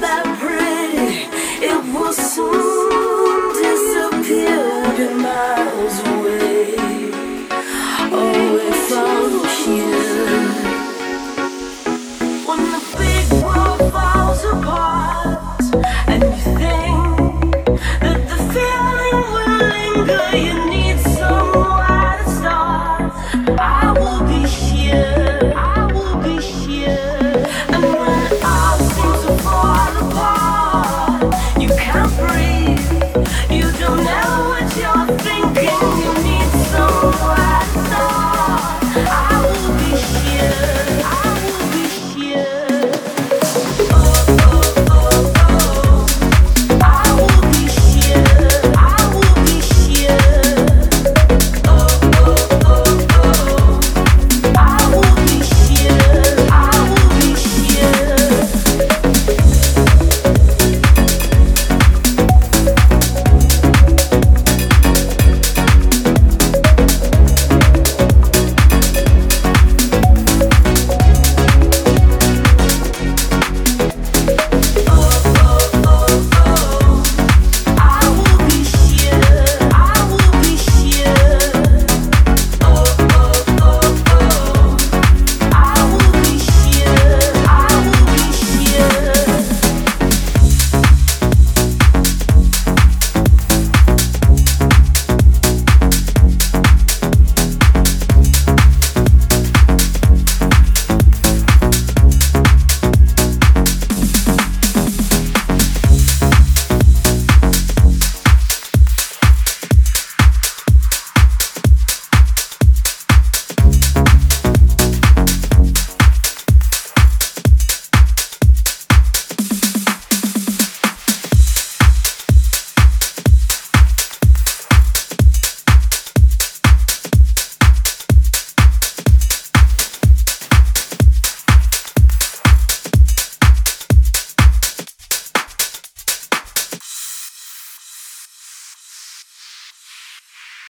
that. It will soon disappear miles away. Oh, if I